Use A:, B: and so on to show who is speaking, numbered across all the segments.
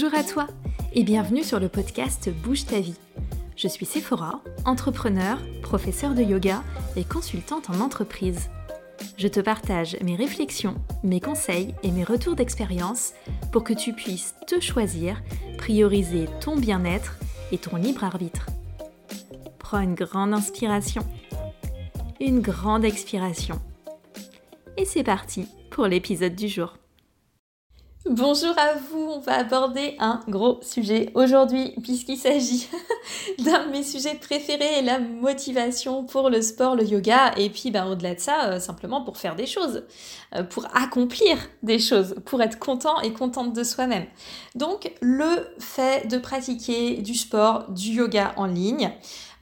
A: Bonjour à toi et bienvenue sur le podcast Bouge ta vie. Je suis Sephora, entrepreneur, professeur de yoga et consultante en entreprise. Je te partage mes réflexions, mes conseils et mes retours d'expérience pour que tu puisses te choisir, prioriser ton bien-être et ton libre arbitre. Prends une grande inspiration, une grande expiration. Et c'est parti pour l'épisode du jour. Bonjour à vous, on va aborder un gros sujet aujourd'hui puisqu'il s'agit d'un de mes sujets préférés, la motivation pour le sport, le yoga et puis ben, au-delà de ça, euh, simplement pour faire des choses, euh, pour accomplir des choses, pour être content et contente de soi-même. Donc le fait de pratiquer du sport, du yoga en ligne,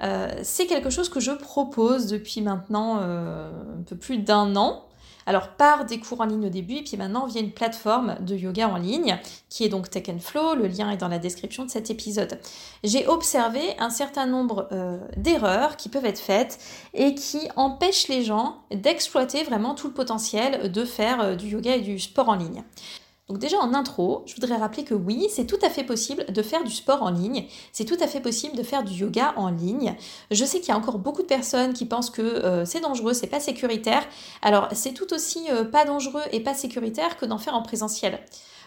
A: euh, c'est quelque chose que je propose depuis maintenant un peu plus d'un an. Alors par des cours en ligne au début, et puis maintenant via une plateforme de yoga en ligne, qui est donc Tech Flow, le lien est dans la description de cet épisode. J'ai observé un certain nombre euh, d'erreurs qui peuvent être faites et qui empêchent les gens d'exploiter vraiment tout le potentiel de faire euh, du yoga et du sport en ligne. Donc déjà en intro, je voudrais rappeler que oui, c'est tout à fait possible de faire du sport en ligne, c'est tout à fait possible de faire du yoga en ligne. Je sais qu'il y a encore beaucoup de personnes qui pensent que euh, c'est dangereux, c'est pas sécuritaire. Alors c'est tout aussi euh, pas dangereux et pas sécuritaire que d'en faire en présentiel.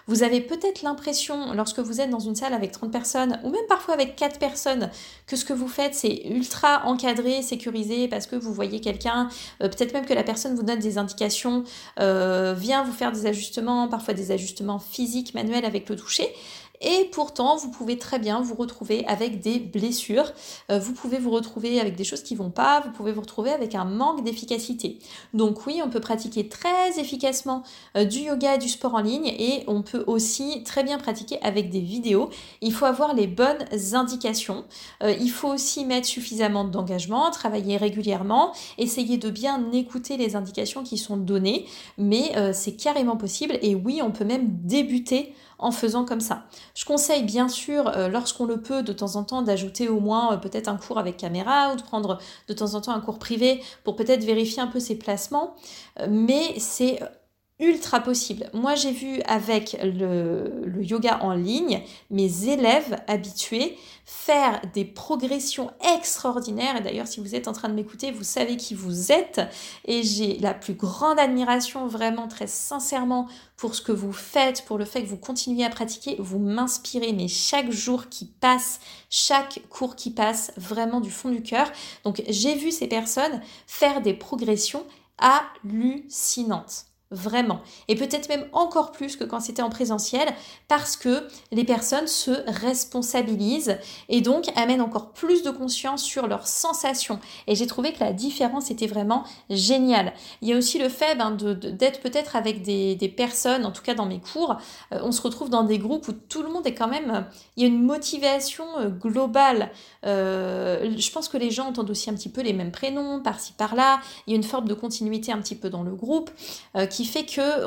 A: Vous avez peut-être l'impression, lorsque vous êtes dans une salle avec 30 personnes, ou même parfois avec 4 personnes, que ce que vous faites, c'est ultra encadré, sécurisé, parce que vous voyez quelqu'un, euh, peut-être même que la personne vous donne des indications, euh, vient vous faire des ajustements, parfois des ajustements physiques, manuels avec le toucher. Et pourtant, vous pouvez très bien vous retrouver avec des blessures, euh, vous pouvez vous retrouver avec des choses qui vont pas, vous pouvez vous retrouver avec un manque d'efficacité. Donc oui, on peut pratiquer très efficacement euh, du yoga et du sport en ligne et on peut aussi très bien pratiquer avec des vidéos. Il faut avoir les bonnes indications. Euh, il faut aussi mettre suffisamment d'engagement, travailler régulièrement, essayer de bien écouter les indications qui sont données, mais c'est carrément possible et oui, on peut même débuter en faisant comme ça. Je conseille bien sûr, euh, lorsqu'on le peut, de temps en temps, d'ajouter au moins euh, peut-être un cours avec caméra ou de prendre de temps en temps un cours privé pour peut-être vérifier un peu ses placements. Euh, mais c'est ultra possible. Moi, j'ai vu avec le, yoga en ligne mes élèves habitués faire des progressions extraordinaires. Et d'ailleurs, si vous êtes en train de m'écouter, vous savez qui vous êtes. Et j'ai la plus grande admiration, vraiment très sincèrement, pour ce que vous faites, pour le fait que vous continuez à pratiquer. Vous m'inspirez, mais chaque jour qui passe, chaque cours qui passe, vraiment du fond du cœur. Donc, j'ai vu ces personnes faire des progressions hallucinantes. Vraiment. Et peut-être même encore plus que quand c'était en présentiel, parce que les personnes se responsabilisent et donc amènent encore plus de conscience sur leurs sensations. Et j'ai trouvé que la différence était vraiment géniale. Il y a aussi le fait ben, d'être peut-être avec des, personnes, en tout cas dans mes cours, euh, on se retrouve dans des groupes où tout le monde est quand même... Il y a une motivation euh, globale. Euh, je pense que les gens entendent aussi un petit peu les mêmes prénoms, par-ci, par-là. Il y a une forme de continuité un petit peu dans le groupe qui qui fait que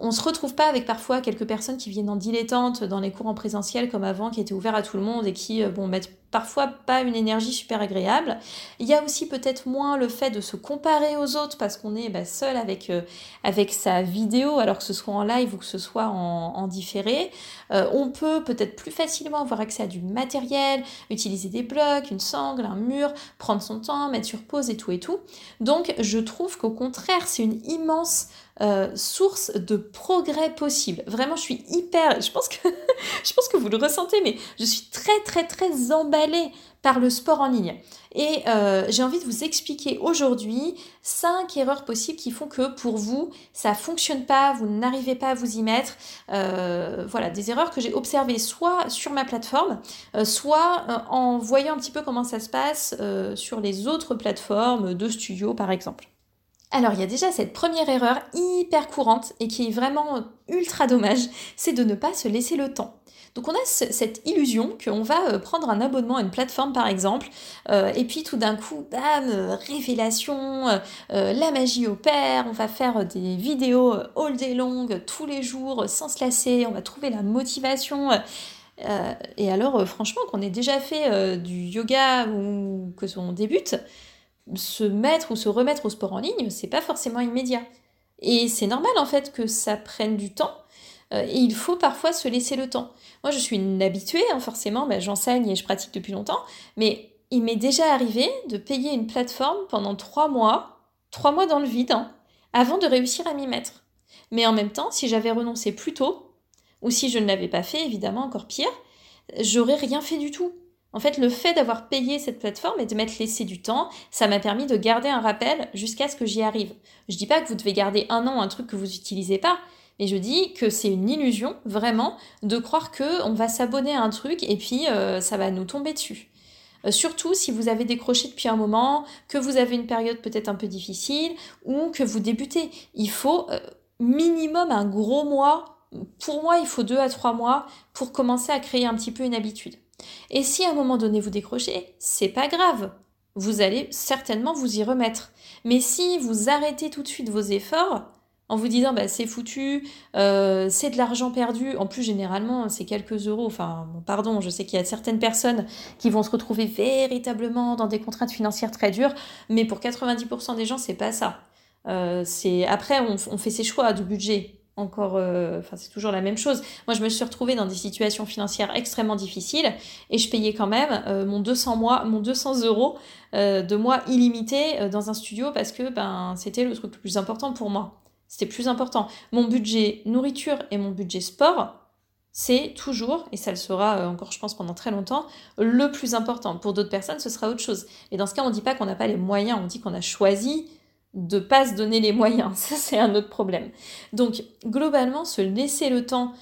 A: on, se retrouve pas avec parfois quelques personnes qui viennent en dilettante dans les cours en présentiel comme avant, qui étaient ouverts à tout le monde et qui euh, bon, mettent parfois pas une énergie super agréable. Il y a aussi peut-être moins le fait de se comparer aux autres parce qu'on est bah, seul avec, euh, avec sa vidéo, alors que ce soit en live ou que ce soit en, différé. Euh, on peut peut-être plus facilement avoir accès à du matériel, utiliser des blocs, une sangle, un mur, prendre son temps, mettre sur pause et tout et tout. Donc je trouve qu'au contraire, c'est une immense euh, source de progrès possible. Vraiment, je suis hyper, je pense que, je pense que vous le ressentez, mais je suis très très très emballée par le sport en ligne. Et euh, j'ai envie de vous expliquer aujourd'hui cinq erreurs possibles qui font que pour vous, ça fonctionne pas, vous n'arrivez pas à vous y mettre. Euh, voilà, des erreurs que j'ai observées soit sur ma plateforme, soit en voyant un petit peu comment ça se passe sur les autres plateformes de studio par exemple. Alors il y a déjà cette première erreur hyper courante et qui est vraiment ultra dommage, c'est de ne pas se laisser le temps. Donc on a cette illusion qu'on va euh, prendre un abonnement à une plateforme par exemple, euh, et puis tout d'un coup, bam, révélation, euh, la magie opère, on va faire des vidéos all day long, tous les jours, sans se lasser, on va trouver la motivation. et alors franchement, qu'on ait déjà fait du yoga ou que on débute, se mettre ou se remettre au sport en ligne, c'est pas forcément immédiat. Et c'est normal en fait que ça prenne du temps. Et il faut parfois se laisser le temps. Moi, je suis une habituée, hein, forcément, bah, j'enseigne et je pratique depuis longtemps, mais il m'est déjà arrivé de payer une plateforme pendant trois mois, trois mois dans le vide, hein, avant de réussir à m'y mettre. Mais en même temps, si j'avais renoncé plus tôt, ou si je ne l'avais pas fait, évidemment, encore pire, j'aurais rien fait du tout. En fait, le fait d'avoir payé cette plateforme et de m'être laissé du temps, ça m'a permis de garder un rappel jusqu'à ce que j'y arrive. Je dis pas que vous devez garder un an un truc que vous n'utilisez pas, mais je dis que c'est une illusion, vraiment, de croire que on va s'abonner à un truc et puis euh, ça va nous tomber dessus. Euh, surtout si vous avez décroché depuis un moment, que vous avez une période peut-être un peu difficile ou que vous débutez. Il faut euh, minimum un gros mois. Pour moi, il faut deux à trois mois pour commencer à créer un petit peu une habitude. Et si à un moment donné vous décrochez, c'est pas grave. Vous allez certainement vous y remettre. Mais si vous arrêtez tout de suite vos efforts, en vous disant bah, c'est foutu, euh, c'est de l'argent perdu. En plus, généralement, c'est quelques euros. Enfin, pardon, je sais qu'il y a certaines personnes qui vont se retrouver véritablement dans des contraintes financières très dures, mais pour 90% des gens, c'est pas ça. Euh, après, on, fait ses choix de budget. Encore, euh, enfin, c'est toujours la même chose. Moi, je me suis retrouvée dans des situations financières extrêmement difficiles et je payais quand même mon 200 mois, mon 200 euros de mois illimité dans un studio parce que ben c'était le truc le plus important pour moi. C'était plus important. Mon budget nourriture et mon budget sport, c'est toujours, et ça le sera euh, encore je pense pendant très longtemps, le plus important. Pour d'autres personnes, ce sera autre chose. Et dans ce cas, on ne dit pas qu'on n'a pas les moyens, on dit qu'on a choisi de pas se donner les moyens. Ça, c'est un autre problème. Donc, globalement, se laisser le temps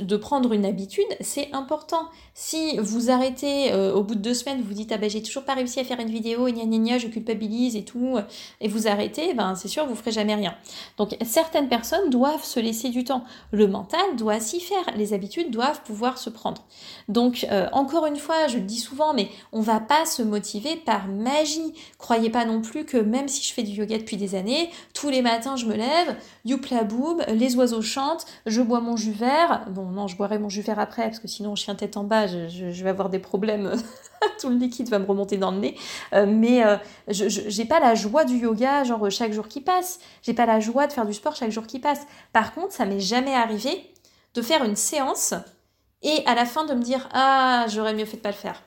A: de prendre une habitude, c'est important. Si vous arrêtez euh, au bout de deux semaines, vous dites ah ben j'ai toujours pas réussi à faire une vidéo, gna gna gna, je culpabilise et tout, et vous arrêtez, ben c'est sûr vous ferez jamais rien. Donc certaines personnes doivent se laisser du temps. Le mental doit s'y faire. Les habitudes doivent pouvoir se prendre. Donc euh, encore une fois, je le dis souvent, mais on va pas se motiver par magie. Croyez pas non plus que même si je fais du yoga depuis des années, tous les matins je me lève, youpla boum, les oiseaux chantent, je bois mon jus vert. Bon non, je boirai mon jus vert après parce que sinon chien tête en bas je, vais avoir des problèmes, tout le liquide va me remonter dans le nez. Euh, mais euh, je n'ai pas la joie du yoga, genre chaque jour qui passe. J'ai pas la joie de faire du sport chaque jour qui passe. Par contre, ça m'est jamais arrivé de faire une séance et à la fin de me dire ah j'aurais mieux fait de pas le faire.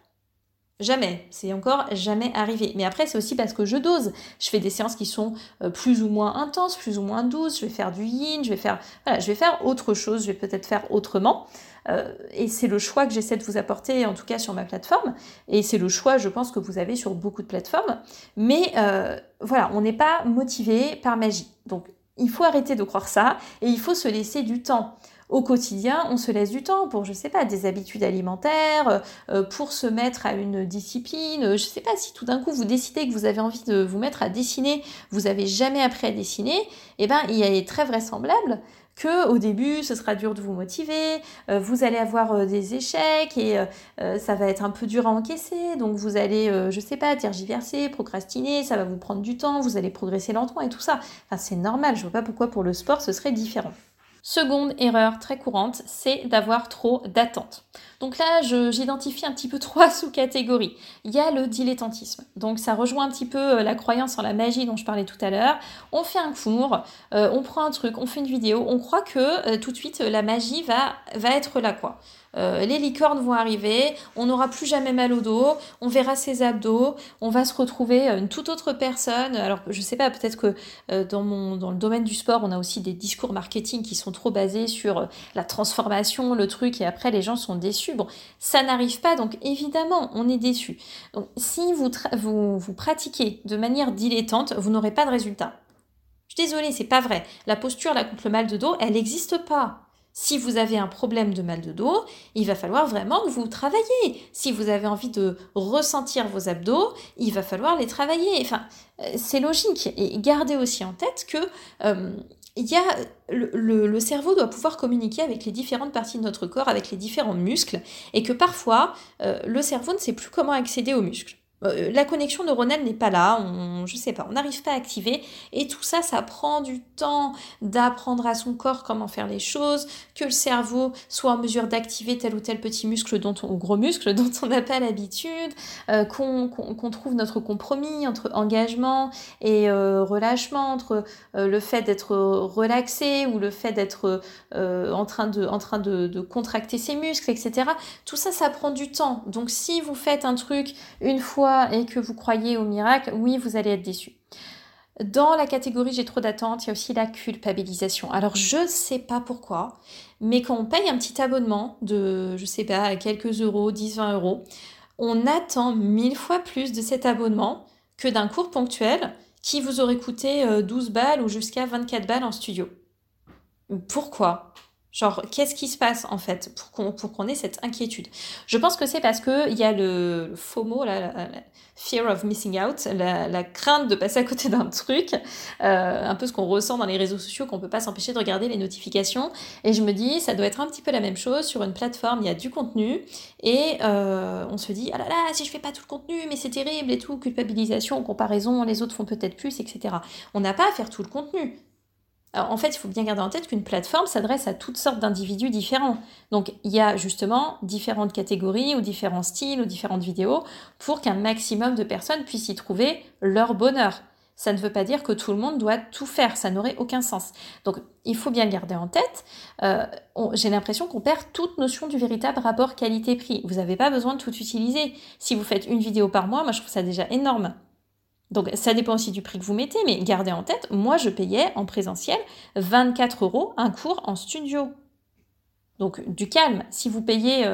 A: Jamais, c'est encore jamais arrivé. Mais après, c'est aussi parce que je dose. Je fais des séances qui sont euh, plus ou moins intenses, plus ou moins douces. Je vais faire du yin, je vais faire, voilà, je vais faire autre chose. Je vais peut-être faire autrement. Euh, et c'est le choix que j'essaie de vous apporter, en tout cas sur ma plateforme. Et c'est le choix, je pense, que vous avez sur beaucoup de plateformes. Mais euh, voilà, on n'est pas motivé par magie. Donc, il faut arrêter de croire ça et il faut se laisser du temps au quotidien, on se laisse du temps pour, je sais pas, des habitudes alimentaires, euh, pour se mettre à une discipline. Je sais pas si tout d'un coup vous décidez que vous avez envie de vous mettre à dessiner, vous avez jamais appris à dessiner, eh ben il est très vraisemblable que au début ce sera dur de vous motiver, euh, vous allez avoir euh, des échecs et ça va être un peu dur à encaisser, donc vous allez, je sais pas, tergiverser, procrastiner, ça va vous prendre du temps, vous allez progresser lentement et tout ça. Enfin c'est normal, je vois pas pourquoi pour le sport ce serait différent. Seconde erreur très courante, c'est d'avoir trop d'attentes. Donc là, j'identifie un petit peu trois sous-catégories. Il y a le dilettantisme. Donc ça rejoint un petit peu euh, la croyance en la magie dont je parlais tout à l'heure. On fait un cours, euh, on prend un truc, on fait une vidéo, on croit que euh, tout de suite la magie va, va être là quoi. Euh, les licornes vont arriver, on n'aura plus jamais mal au dos, on verra ses abdos, on va se retrouver une toute autre personne. Alors je sais pas, peut-être que euh, dans, mon, dans le domaine du sport, on a aussi des discours marketing qui sont trop basés sur euh, la transformation, le truc, et après les gens sont déçus. Bon, ça n'arrive pas, donc évidemment, on est déçu. Donc si vous, vous, vous pratiquez de manière dilettante, vous n'aurez pas de résultat. Je suis désolée, c'est pas vrai. La posture là contre le mal de dos, elle n'existe pas. Si vous avez un problème de mal de dos, il va falloir vraiment que vous travaillez. Si vous avez envie de ressentir vos abdos, il va falloir les travailler. Enfin, euh, c'est logique. Et gardez aussi en tête que euh, le, cerveau doit pouvoir communiquer avec les différentes parties de notre corps, avec les différents muscles, et que parfois, euh, le cerveau ne sait plus comment accéder aux muscles. Euh, la connexion neuronale n'est pas là, on, je sais pas, on n'arrive pas à activer. Et tout ça, ça prend du temps d'apprendre à son corps comment faire les choses, que le cerveau soit en mesure d'activer tel ou tel petit muscle dont ou gros muscle dont on n'a pas l'habitude, euh, qu'on trouve notre compromis entre engagement et euh, relâchement, entre le fait d'être relaxé ou le fait d'être en train, de contracter ses muscles, etc. Tout ça, ça prend du temps. Donc si vous faites un truc une fois, et que vous croyez au miracle, oui, vous allez être déçu. Dans la catégorie j'ai trop d'attentes, il y a aussi la culpabilisation. Alors je sais pas pourquoi, mais quand on paye un petit abonnement de, je sais pas, quelques euros, 10, 20 euros, on attend mille fois plus de cet abonnement que d'un cours ponctuel qui vous aurait coûté 12 euh, balles ou jusqu'à 24 balles en studio. Pourquoi? Genre, qu'est-ce qui se passe en fait pour qu'on ait cette inquiétude? Je pense que c'est parce qu'il y a le, mot, la, fear of missing out, la, crainte de passer à côté d'un truc, euh, un peu ce qu'on ressent dans les réseaux sociaux, qu'on peut pas s'empêcher de regarder les notifications. Et je me dis, ça doit être un petit peu la même chose sur une plateforme, il y a du contenu, et euh, on se dit, ah là là, si je fais pas tout le contenu, mais c'est terrible et tout, culpabilisation, comparaison, les autres font peut-être plus, etc. On n'a pas à faire tout le contenu en fait, il faut bien garder en tête qu'une plateforme s'adresse à toutes sortes d'individus différents. Donc, il y a justement différentes catégories ou différents styles ou différentes vidéos pour qu'un maximum de personnes puissent y trouver leur bonheur. Ça ne veut pas dire que tout le monde doit tout faire, ça n'aurait aucun sens. Donc, il faut bien garder en tête, euh, j'ai l'impression qu'on perd toute notion du véritable rapport qualité-prix. Vous n'avez pas besoin de tout utiliser. Si vous faites une vidéo par mois, moi je trouve ça déjà énorme. Donc ça dépend aussi du prix que vous mettez, mais gardez en tête, moi je payais en présentiel 24 euros un cours en studio. Donc du calme, si vous payez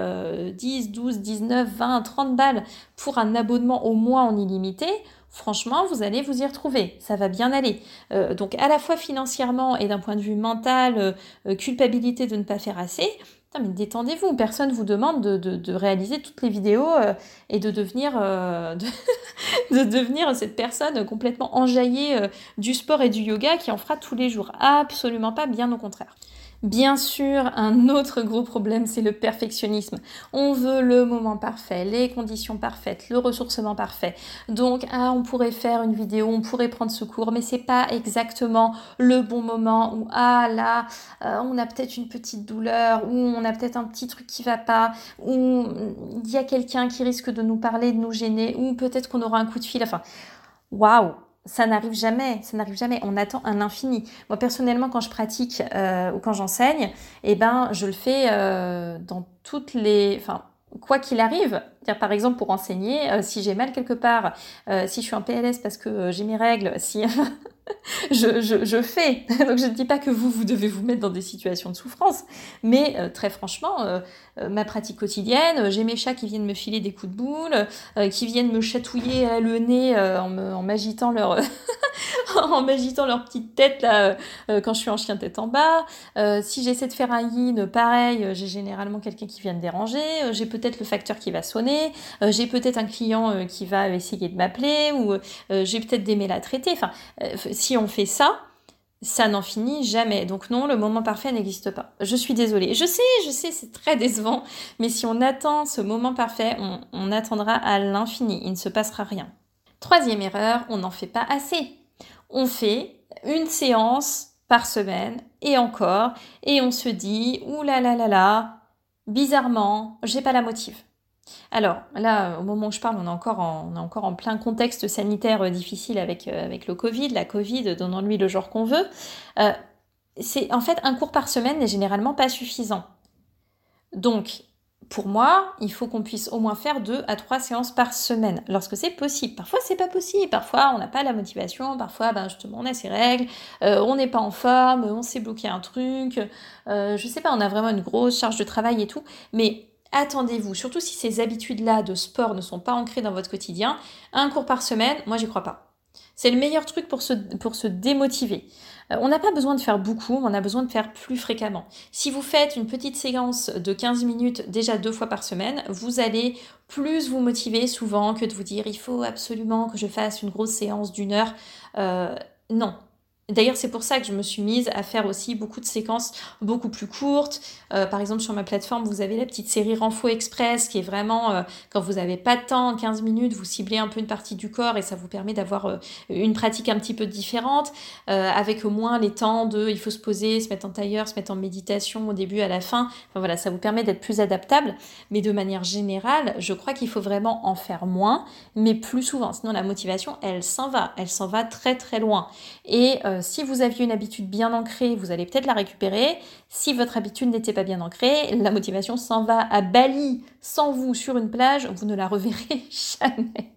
A: 10, 12, 19, 20, 30 balles pour un abonnement au mois en illimité, franchement, vous allez vous y retrouver, ça va bien aller. Euh, donc à la fois financièrement et d'un point de vue mental, euh, euh, culpabilité de ne pas faire assez, mais détendez-vous, personne vous demande de, réaliser toutes les vidéos euh, et de devenir, euh, de, devenir cette personne complètement enjaillée euh, du sport et du yoga qui en fera tous les jours. Absolument pas, bien au contraire. Bien sûr, un autre gros problème, c'est le perfectionnisme. On veut le moment parfait, les conditions parfaites, le ressourcement parfait. Donc, ah, on pourrait faire une vidéo, on pourrait prendre ce cours, mais c'est pas exactement le bon moment. Ou ah là, euh, on a peut-être une petite douleur, ou on a peut-être un petit truc qui va pas, ou il y a quelqu'un qui risque de nous parler, de nous gêner, ou peut-être qu'on aura un coup de fil. Enfin, waouh, ça n'arrive jamais, ça n'arrive jamais. On attend un infini. Moi personnellement, quand je pratique euh, ou quand j'enseigne, eh ben, je le fais euh, dans toutes les, enfin, quoi qu'il arrive. Par exemple, pour enseigner, euh, si j'ai mal quelque part, si je suis en PLS parce que j'ai mes règles, si je, je, je, fais. Donc je ne dis pas que vous, vous devez vous mettre dans des situations de souffrance, mais très franchement, euh, ma pratique quotidienne. J'ai mes chats qui viennent me filer des coups de boule, euh, qui viennent me chatouiller le nez euh, en m'agitant leur en m'agitant leur petite tête là quand je suis en chien tête en bas. si j'essaie de faire un yin, pareil, j'ai généralement quelqu'un qui vient me déranger. j'ai peut-être le facteur qui va sonner. j'ai peut-être un client qui va essayer de m'appeler ou j'ai peut-être des mails à traiter. Enfin, si on fait ça, ça n'en finit jamais. Donc non, le moment parfait n'existe pas. Je suis désolée. Je sais, je sais, c'est très décevant, mais si on attend ce moment parfait, on, attendra à l'infini. Il ne se passera rien. Troisième erreur, on n'en fait pas assez. On fait une séance par semaine et encore, et on se dit, ouh là là là là, bizarrement, j'ai pas la motive. Alors là, au moment où je parle, on est encore en, encore en plein contexte sanitaire euh, difficile avec, euh, avec le Covid, la Covid, donnons-lui le genre qu'on veut. Euh, c'est en fait un cours par semaine n'est généralement pas suffisant. Donc, pour moi, il faut qu'on puisse au moins faire deux à trois séances par semaine, lorsque c'est possible. Parfois, c'est pas possible. Parfois, on n'a pas la motivation. Parfois, ben, justement, on a ses règles. on n'est pas en forme. On s'est bloqué un truc. Euh, je sais pas, on a vraiment une grosse charge de travail et tout. Mais attendez-vous, surtout si ces habitudes-là de sport ne sont pas ancrées dans votre quotidien, un cours par semaine, moi j'y crois pas. C'est le meilleur truc pour se démotiver. Euh, on n'a pas besoin de faire beaucoup, on a besoin de faire plus fréquemment. Si vous faites une petite séance de 15 minutes déjà deux fois par semaine, vous allez plus vous motiver souvent que de vous dire il faut absolument que je fasse une grosse séance d'une heure. Euh, non, D'ailleurs, c'est pour ça que je me suis mise à faire aussi beaucoup de séquences beaucoup plus courtes. Euh, par exemple, sur ma plateforme, vous avez la petite série Renfo Express qui est vraiment, euh, quand vous n'avez pas de temps, 15 minutes, vous ciblez un peu une partie du corps et ça vous permet d'avoir euh, une pratique un petit peu différente, avec au moins les temps de il faut se poser, se mettre en tailleur, se mettre en méditation au début, à la fin. Enfin voilà, ça vous permet d'être plus adaptable. Mais de manière générale, je crois qu'il faut vraiment en faire moins, mais plus souvent. Sinon, la motivation, elle s'en va. Elle s'en va très très loin. Et euh, si vous aviez une habitude bien ancrée, vous allez peut-être la récupérer. Si votre habitude n'était pas bien ancrée, la motivation s'en va à Bali sans vous sur une plage, vous ne la reverrez jamais.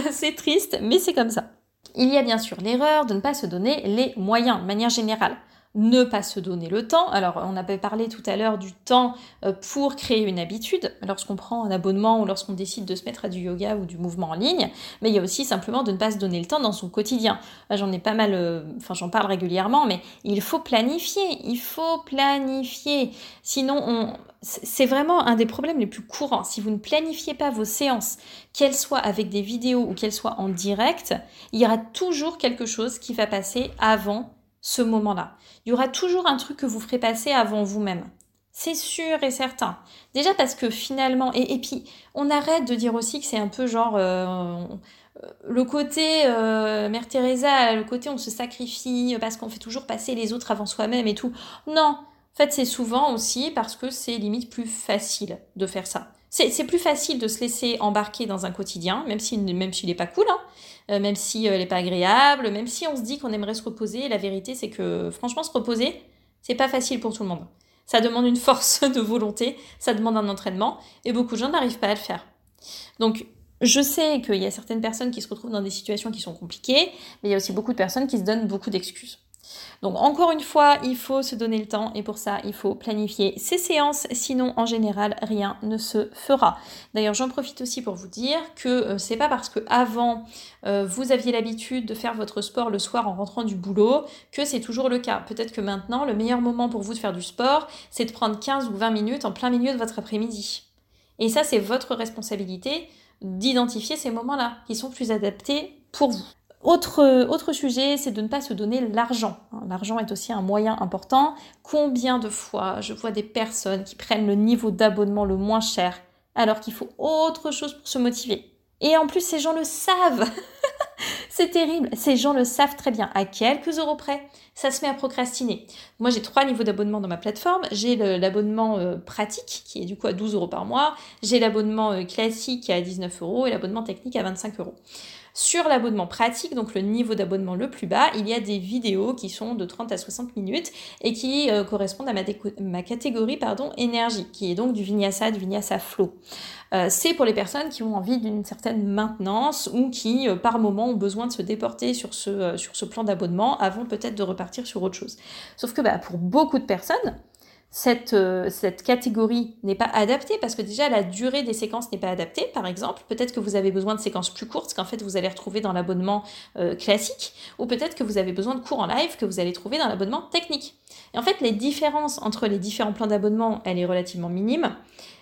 A: c'est triste, mais c'est comme ça. Il y a bien sûr l'erreur de ne pas se donner les moyens de manière générale ne pas se donner le temps. Alors, on avait parlé tout à l'heure du temps euh, pour créer une habitude, lorsqu'on prend un abonnement ou lorsqu'on décide de se mettre à du yoga ou du mouvement en ligne, mais il y a aussi simplement de ne pas se donner le temps dans son quotidien. J'en ai pas mal, euh, enfin j'en parle régulièrement, mais il faut planifier, il faut planifier. Sinon, on, c'est vraiment un des problèmes les plus courants. Si vous ne planifiez pas vos séances, qu'elles soient avec des vidéos ou qu'elles soient en direct, il y aura toujours quelque chose qui va passer avant ce moment-là. Il y aura toujours un truc que vous ferez passer avant vous-même. C'est sûr et certain. Déjà parce que finalement, et, puis on arrête de dire aussi que c'est un peu genre euh, le côté euh, Mère Teresa, le côté on se sacrifie parce qu'on fait toujours passer les autres avant soi-même et tout. Non, en fait c'est souvent aussi parce que c'est limite plus facile de faire ça. C'est plus facile de se laisser embarquer dans un quotidien, même s'il même n'est pas cool, hein, euh, même si elle n'est pas agréable, même si on se dit qu'on aimerait se reposer. La vérité, c'est que franchement, se reposer, c'est pas facile pour tout le monde. Ça demande une force de volonté, ça demande un entraînement, et beaucoup de gens n'arrivent pas à le faire. Donc, je sais qu'il y a certaines personnes qui se retrouvent dans des situations qui sont compliquées, mais il y a aussi beaucoup de personnes qui se donnent beaucoup d'excuses. Donc encore une fois, il faut se donner le temps et pour ça, il faut planifier ses séances, sinon en général, rien ne se fera. D'ailleurs, j'en profite aussi pour vous dire que euh, c'est pas parce que avant euh, vous aviez l'habitude de faire votre sport le soir en rentrant du boulot que c'est toujours le cas. Peut-être que maintenant, le meilleur moment pour vous de faire du sport, c'est de prendre 15 ou 20 minutes en plein milieu de votre après-midi. Et ça, c'est votre responsabilité d'identifier ces moments-là qui sont plus adaptés pour vous. Autre, autre sujet, c'est de ne pas se donner l'argent. L'argent est aussi un moyen important. Combien de fois je vois des personnes qui prennent le niveau d'abonnement le moins cher alors qu'il faut autre chose pour se motiver? Et en plus, ces gens le savent. c'est terrible. Ces gens le savent très bien. À quelques euros près, ça se met à procrastiner. Moi, j'ai trois niveaux d'abonnement dans ma plateforme. J'ai l'abonnement euh, pratique, qui est du coup à 12 euros par mois. J'ai l'abonnement euh, classique à 19 euros et l'abonnement technique à 25 euros. Sur l'abonnement pratique, donc le niveau d'abonnement le plus bas, il y a des vidéos qui sont de 30 à 60 minutes et qui euh, correspondent à ma, catégorie pardon, énergie, qui est donc du vinyasa, du vinyasa flow. Euh, c'est pour les personnes qui ont envie d'une certaine maintenance ou qui, euh, par moment, ont besoin de se déporter sur ce, plan d'abonnement avant peut-être de repartir sur autre chose. Sauf que bah, pour beaucoup de personnes, cette, euh, cette catégorie n'est pas adaptée parce que déjà la durée des séquences n'est pas adaptée. Par exemple, peut-être que vous avez besoin de séquences plus courtes qu'en fait vous allez retrouver dans l'abonnement euh, classique, ou peut-être que vous avez besoin de cours en live que vous allez trouver dans l'abonnement technique. Et en fait, les différences entre les différents plans d'abonnement, elle est relativement minime.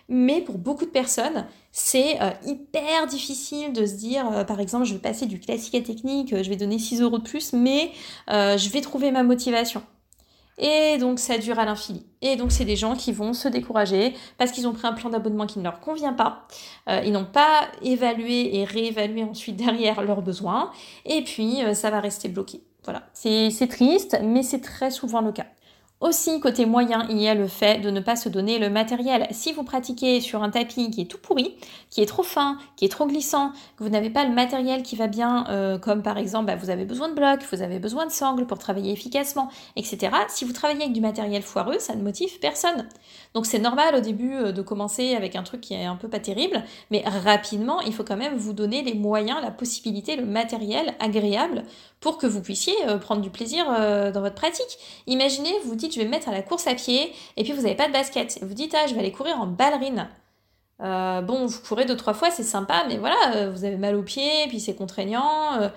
A: Mais pour beaucoup de personnes, c'est euh, hyper difficile de se dire, par exemple, je vais passer du classique à technique, je vais donner 6 euros de plus, mais je vais trouver ma motivation. Et donc ça dure à l'infini. Et donc c'est des gens qui vont se décourager parce qu'ils ont pris un plan d'abonnement qui ne leur convient pas. Euh, ils n'ont pas évalué et réévalué ensuite derrière leurs besoins. Et puis euh, ça va rester bloqué. Voilà, c'est triste, mais c'est très souvent le cas. Aussi, côté moyen, il y a le fait de ne pas se donner le matériel. Si vous pratiquez sur un tapis qui est tout pourri, qui est trop fin, qui est trop glissant, que vous n'avez pas le matériel qui va bien, euh, comme par exemple, bah, vous avez besoin de blocs, vous avez besoin de sangles pour travailler efficacement, etc. Si vous travaillez avec du matériel foireux, ça ne motive personne. Donc c'est normal au début euh, de commencer avec un truc qui est un peu pas terrible, mais rapidement, il faut quand même vous donner les moyens, la possibilité, le matériel agréable pour que vous puissiez euh, prendre du plaisir dans votre pratique. Imaginez, vous dites je vais me mettre à la course à pied et puis vous n'avez pas de basket. Vous dites ah je vais aller courir en ballerine. bon, vous courez deux trois fois, c'est sympa, mais voilà, vous avez mal aux pieds, puis c'est contraignant.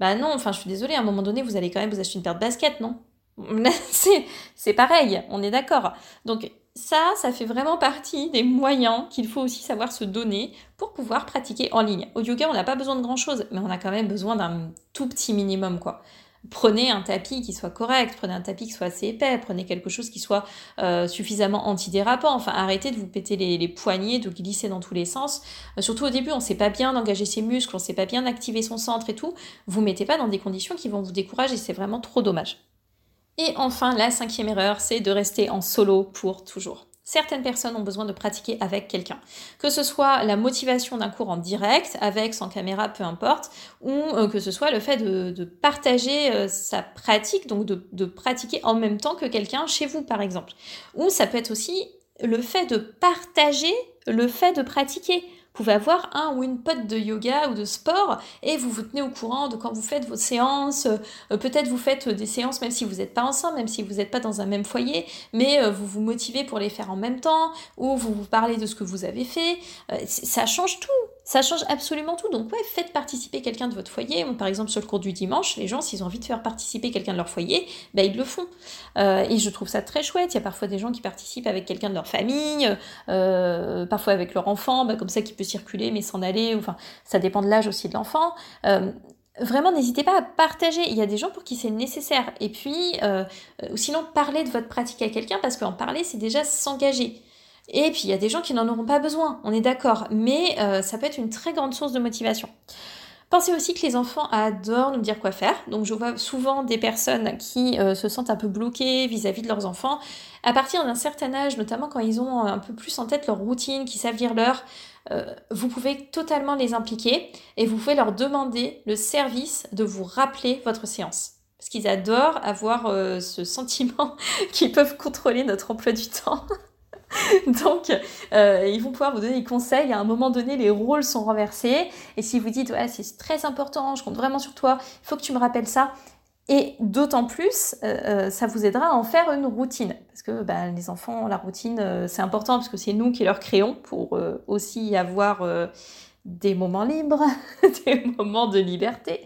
A: bah non, enfin je suis désolée, à un moment donné, vous allez quand même vous acheter une paire de baskets, non? C'est pareil, on est d'accord. Donc ça, ça fait vraiment partie des moyens qu'il faut aussi savoir se donner pour pouvoir pratiquer en ligne. Au yoga, on n'a pas besoin de grand-chose, mais on a quand même besoin d'un tout petit minimum, quoi. Prenez un tapis qui soit correct, prenez un tapis qui soit assez épais, prenez quelque chose qui soit euh, suffisamment antidérapant. Enfin, arrêtez de vous péter les, poignets, de glisser dans tous les sens. Euh, surtout au début, on ne sait pas bien engager ses muscles, on ne sait pas bien activer son centre et tout. Vous mettez pas dans des conditions qui vont vous décourager, c'est vraiment trop dommage. Et enfin, la cinquième erreur, c'est de rester en solo pour toujours. Certaines personnes ont besoin de pratiquer avec quelqu'un. Que ce soit la motivation d'un cours en direct, avec, sans caméra, peu importe, ou euh, que ce soit le fait de, partager euh, sa pratique, donc de, de pratiquer en même temps que quelqu'un chez vous, par exemple. Ou ça peut être aussi le fait de partager le fait de pratiquer pouvez avoir un ou une pote de yoga ou de sport et vous vous tenez au courant de quand vous faites vos séances. Euh, peut-être vous faites des séances même si vous n'êtes pas ensemble, même si vous n'êtes pas dans un même foyer, mais euh, vous vous motivez pour les faire en même temps ou vous vous parlez de ce que vous avez fait. Euh, ça change tout. Ça change absolument tout. Donc ouais, faites participer quelqu'un de votre foyer. par exemple, sur le cours du dimanche, les gens, s'ils ont envie de faire participer quelqu'un de leur foyer, bah, ils le font. et je trouve ça très chouette. Il y a parfois des gens qui participent avec quelqu'un de leur famille, parfois avec leur enfant, bah, comme ça qui peut circuler mais s'en aller, enfin ça dépend de l'âge aussi de l'enfant. Euh, vraiment, n'hésitez pas à partager. Il y a des gens pour qui c'est nécessaire. Et puis, euh, euh, sinon, parler de votre pratique à quelqu'un, parce qu'en parler, c'est déjà s'engager. Et puis, il y a des gens qui n'en auront pas besoin, on est d'accord. Mais ça peut être une très grande source de motivation. Pensez aussi que les enfants adorent nous dire quoi faire. Donc je vois souvent des personnes qui euh, se sentent un peu bloquées vis-à-vis de leurs enfants. À partir d'un certain âge, notamment quand ils ont un peu plus en tête leur routine, qui savent lire l'heure, euh, vous pouvez totalement les impliquer et vous pouvez leur demander le service de vous rappeler votre séance. Parce qu'ils adorent avoir euh, ce sentiment qu'ils peuvent contrôler notre emploi du temps. Donc, euh, ils vont pouvoir vous donner des conseils. À un moment donné, les rôles sont renversés. Et si vous dites, ouais, c'est très important, je compte vraiment sur toi, il faut que tu me rappelles ça. Et d'autant plus, euh, euh, ça vous aidera à en faire une routine. Parce que ben, les enfants, la routine, c'est important parce que c'est nous qui leur créons pour aussi avoir des moments libres, des moments de liberté.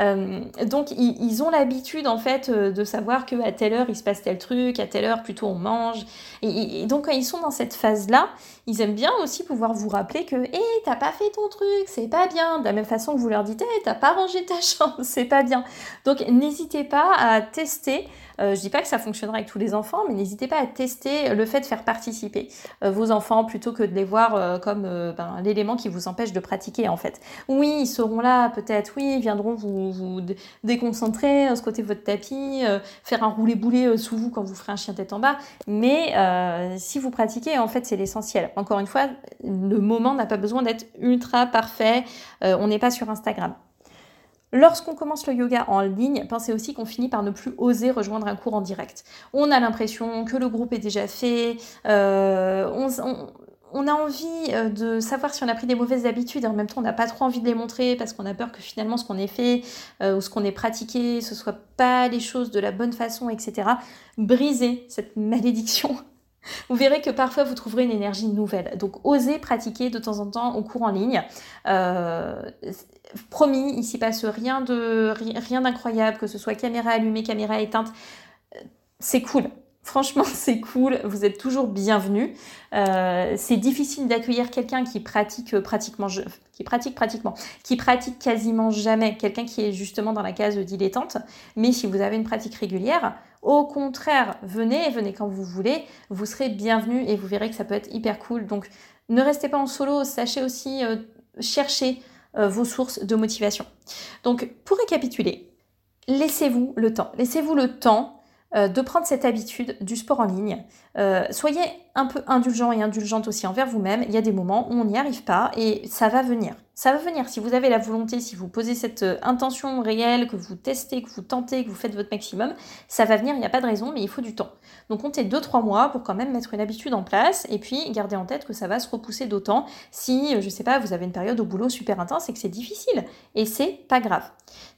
A: Euh, donc ils, ont l'habitude en fait euh, de savoir que à telle heure il se passe tel truc, à telle heure plutôt on mange. Et, donc quand ils sont dans cette phase-là, ils aiment bien aussi pouvoir vous rappeler que hé, hey, t'as pas fait ton truc, c'est pas bien. De la même façon que vous leur dites hé, hey, t'as pas rangé ta chambre, c'est pas bien. Donc n'hésitez pas à tester euh, je dis pas que ça fonctionnera avec tous les enfants, mais n'hésitez pas à tester le fait de faire participer euh, vos enfants plutôt que de les voir comme ben, l'élément qui vous empêche de pratiquer en fait. Oui, ils seront là peut-être, oui, ils viendront vous, vous déconcentrer, ce côté de votre tapis, faire un roulé-boulet sous vous quand vous ferez un chien tête en bas, mais si vous pratiquez, en fait, c'est l'essentiel. Encore une fois, le moment n'a pas besoin d'être ultra parfait, on n'est pas sur Instagram. Lorsqu'on commence le yoga en ligne, pensez aussi qu'on finit par ne plus oser rejoindre un cours en direct. On a l'impression que le groupe est déjà fait, euh, on, a envie euh, de savoir si on a pris des mauvaises habitudes et en même temps on n'a pas trop envie de les montrer parce qu'on a peur que finalement ce qu'on ait fait euh, ou ce qu'on ait pratiqué, ce soit pas les choses de la bonne façon, etc. Brisez cette malédiction vous verrez que parfois vous trouverez une énergie nouvelle. Donc osez pratiquer de temps en temps au cours en ligne. Euh, promis, il s'y passe rien de rien d'incroyable, que ce soit caméra allumée, caméra éteinte. C'est cool. Franchement, c'est cool, vous êtes toujours bienvenus. Euh, c'est difficile d'accueillir quelqu'un qui pratique euh, pratiquement, qui pratique pratiquement, qui pratique quasiment jamais, quelqu'un qui est justement dans la case dilettante. Mais si vous avez une pratique régulière, au contraire, venez, venez quand vous voulez, vous serez bienvenus et vous verrez que ça peut être hyper cool. Donc, ne restez pas en solo, sachez aussi euh, chercher vos sources de motivation. Donc, pour récapituler, laissez-vous le temps. Laissez-vous le temps euh, de prendre cette habitude du sport en ligne. Euh, soyez un peu indulgent et indulgente aussi envers vous-même. Il y a des moments où on n'y arrive pas et ça va venir. Ça va venir. Si vous avez la volonté, si vous posez cette euh, intention réelle, que vous testez, que vous tentez, que vous faites votre maximum, ça va venir. Il n'y a pas de raison, mais il faut du temps. Donc comptez 2-3 mois pour quand même mettre une habitude en place et puis gardez en tête que ça va se repousser d'autant si, je sais pas, vous avez une période au boulot super intense et que c'est difficile. Et c'est pas grave.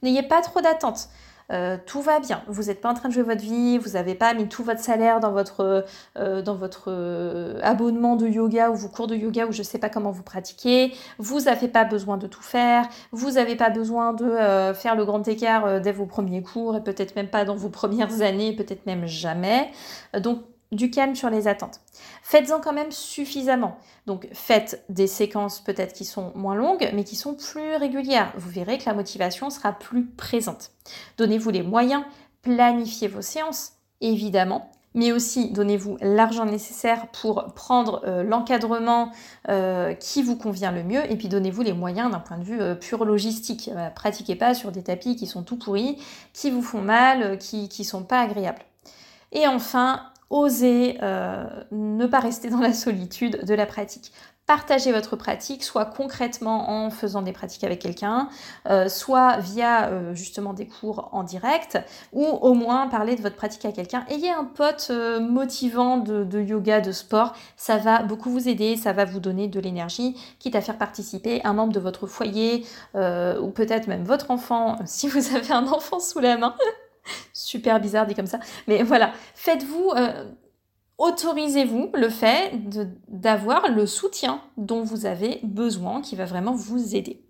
A: N'ayez pas trop d'attentes. Euh, tout va bien. Vous n'êtes pas en train de jouer votre vie, vous n'avez pas mis tout votre salaire dans votre, euh, dans votre euh, abonnement de yoga ou vos cours de yoga ou je ne sais pas comment vous pratiquez. Vous n'avez pas besoin de tout faire. Vous n'avez pas besoin de faire le grand écart dès vos premiers cours et peut-être même pas dans vos premières années, peut-être même jamais. donc du calme sur les attentes. Faites-en quand même suffisamment. Donc faites des séquences peut-être qui sont moins longues, mais qui sont plus régulières. Vous verrez que la motivation sera plus présente. Donnez-vous les moyens, planifiez vos séances, évidemment mais aussi donnez-vous l'argent nécessaire pour prendre euh, l'encadrement euh, qui vous convient le mieux et puis donnez-vous les moyens d'un point de vue euh, pur logistique. pratiquez pas sur des tapis qui sont tout pourris, qui vous font mal, qui ne sont pas agréables. Et enfin, osez ne pas rester dans la solitude de la pratique partagez votre pratique, soit concrètement en faisant des pratiques avec quelqu'un, euh, soit via euh, justement des cours en direct, ou au moins parler de votre pratique à quelqu'un. Ayez un pote euh, motivant de, yoga, de sport, ça va beaucoup vous aider, ça va vous donner de l'énergie, quitte à faire participer un membre de votre foyer, ou peut-être même votre enfant, si vous avez un enfant sous la main. Super bizarre dit comme ça. Mais voilà, faites-vous autorisez-vous le fait d'avoir le soutien dont vous avez besoin, qui va vraiment vous aider.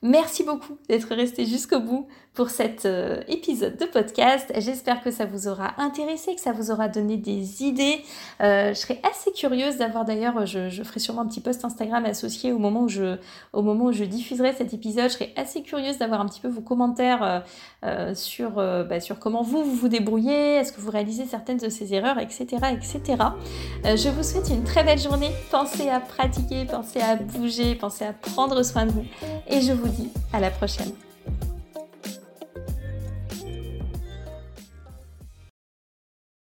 A: Merci beaucoup d'être resté jusqu'au bout pour cet euh, épisode de podcast. J'espère que ça vous aura intéressé, que ça vous aura donné des idées. Euh, je serais assez curieuse d'avoir d'ailleurs, je, ferai sûrement un petit post Instagram associé au moment où je, au moment où je diffuserai cet épisode. Je serais assez curieuse d'avoir un petit peu vos commentaires euh, sur, bah, sur comment vous, vous vous débrouillez, est-ce que vous réalisez certaines de ces erreurs, etc. etc. je vous souhaite une très belle journée. Pensez à pratiquer, pensez à bouger, pensez à prendre soin de vous. Et je vous dis à la prochaine.